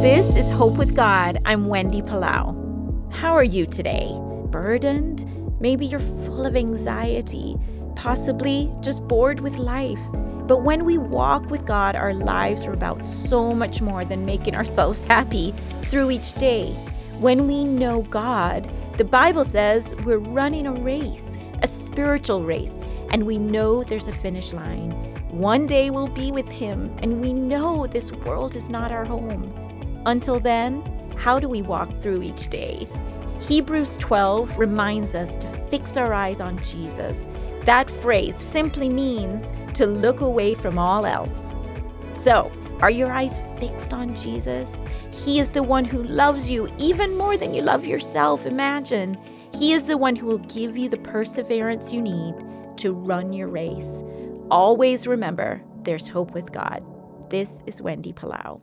This is Hope with God. I'm Wendy Palau. How are you today? Burdened? Maybe you're full of anxiety, possibly just bored with life. But when we walk with God, our lives are about so much more than making ourselves happy through each day. When we know God, the Bible says we're running a race, a spiritual race, and we know there's a finish line. One day we'll be with Him, and we know this world is not our home. Until then, how do we walk through each day? Hebrews 12 reminds us to fix our eyes on Jesus. That phrase simply means to look away from all else. So, are your eyes fixed on Jesus? He is the one who loves you even more than you love yourself. Imagine. He is the one who will give you the perseverance you need to run your race. Always remember there's hope with God. This is Wendy Palau.